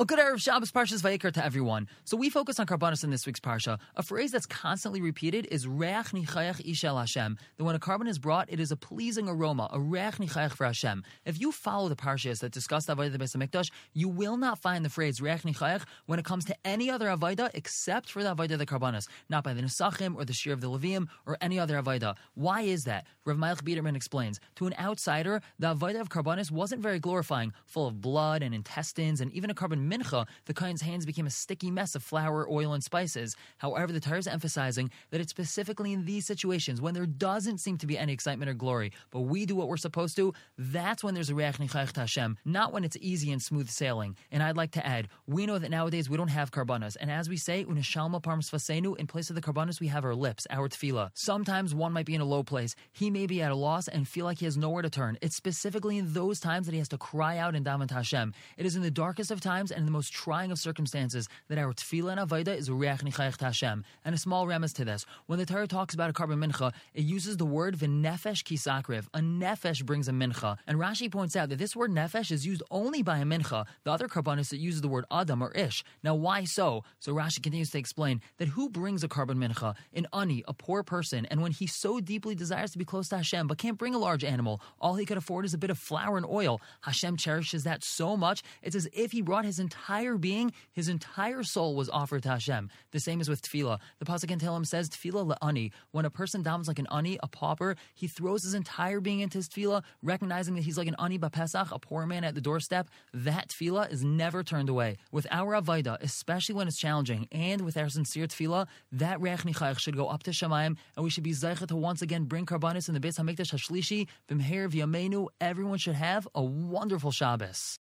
A good Erev Shabbos Parshas Vayikra to everyone. So we focus on Karbanis in this week's Parsha. A phrase that's constantly repeated is Reach Nichayach Ishel Hashem. That when a korban is brought, it is a pleasing aroma, a Reach Nichayach for Hashem. If you follow the Parshas that discuss the Avodah the Beis Hamikdash, you will not find the phrase Reach Nichayach when it comes to any other Avodah except for the Avodah of the Karbanis, not by the Nesachim or the Shir of the Leviim or any other Avodah. Why is that? Rav Malach Biederman explains. To an outsider, the Avodah of Karbanis wasn't very glorifying, full of blood and intestines and even a korban mincha, the Kohen's hands became a sticky mess of flour, oil, and spices. However, the Torah is emphasizing that it's specifically in these situations when there doesn't seem to be any excitement or glory, but we do what we're supposed to, that's when there's a reach nichayach Hashem, not when it's easy and smooth sailing. And I'd like to add, we know that nowadays we don't have karbanas, and as we say, unishalma parmas fasenu, in place of the karbanas, we have our lips, our tefillah. Sometimes one might be in a low place. He may be at a loss and feel like he has nowhere to turn. It's specifically in those times that he has to cry out and daven Hashem. It is in the darkest of times and in the most trying of circumstances that our tefillah and avodah is a reach nichayach Hashem. And a small remez to this: when the Torah talks about a korban mincha, it uses the word v'nefesh kisakriv. A nefesh brings a mincha, and Rashi points out that this word nefesh is used only by a mincha. The other karbanis that uses the word adam or ish. Now, why so? So Rashi continues to explain that who brings a korban mincha? An ani, a poor person, and when he so deeply desires to be close to Hashem but can't bring a large animal, all he could afford is a bit of flour and oil. Hashem cherishes that so much; it's as if he brought his entire being, his entire soul was offered to Hashem. The same is with tefillah. The pasuk in Tehillim says tefillah le'ani. When a person davens like an ani, a pauper, he throws his entire being into his tefillah, recognizing that he's like an ani b'pesach, a poor man at the doorstep. That tefillah is never turned away. With our avodah, especially when it's challenging, and with our sincere tefillah, that reach nichayach should go up to Shamayim, and we should be zeichet to once again bring karbanis in the Beis Hamikdash Hashlishi, b'mher v'yameinu. Everyone should have a wonderful Shabbos.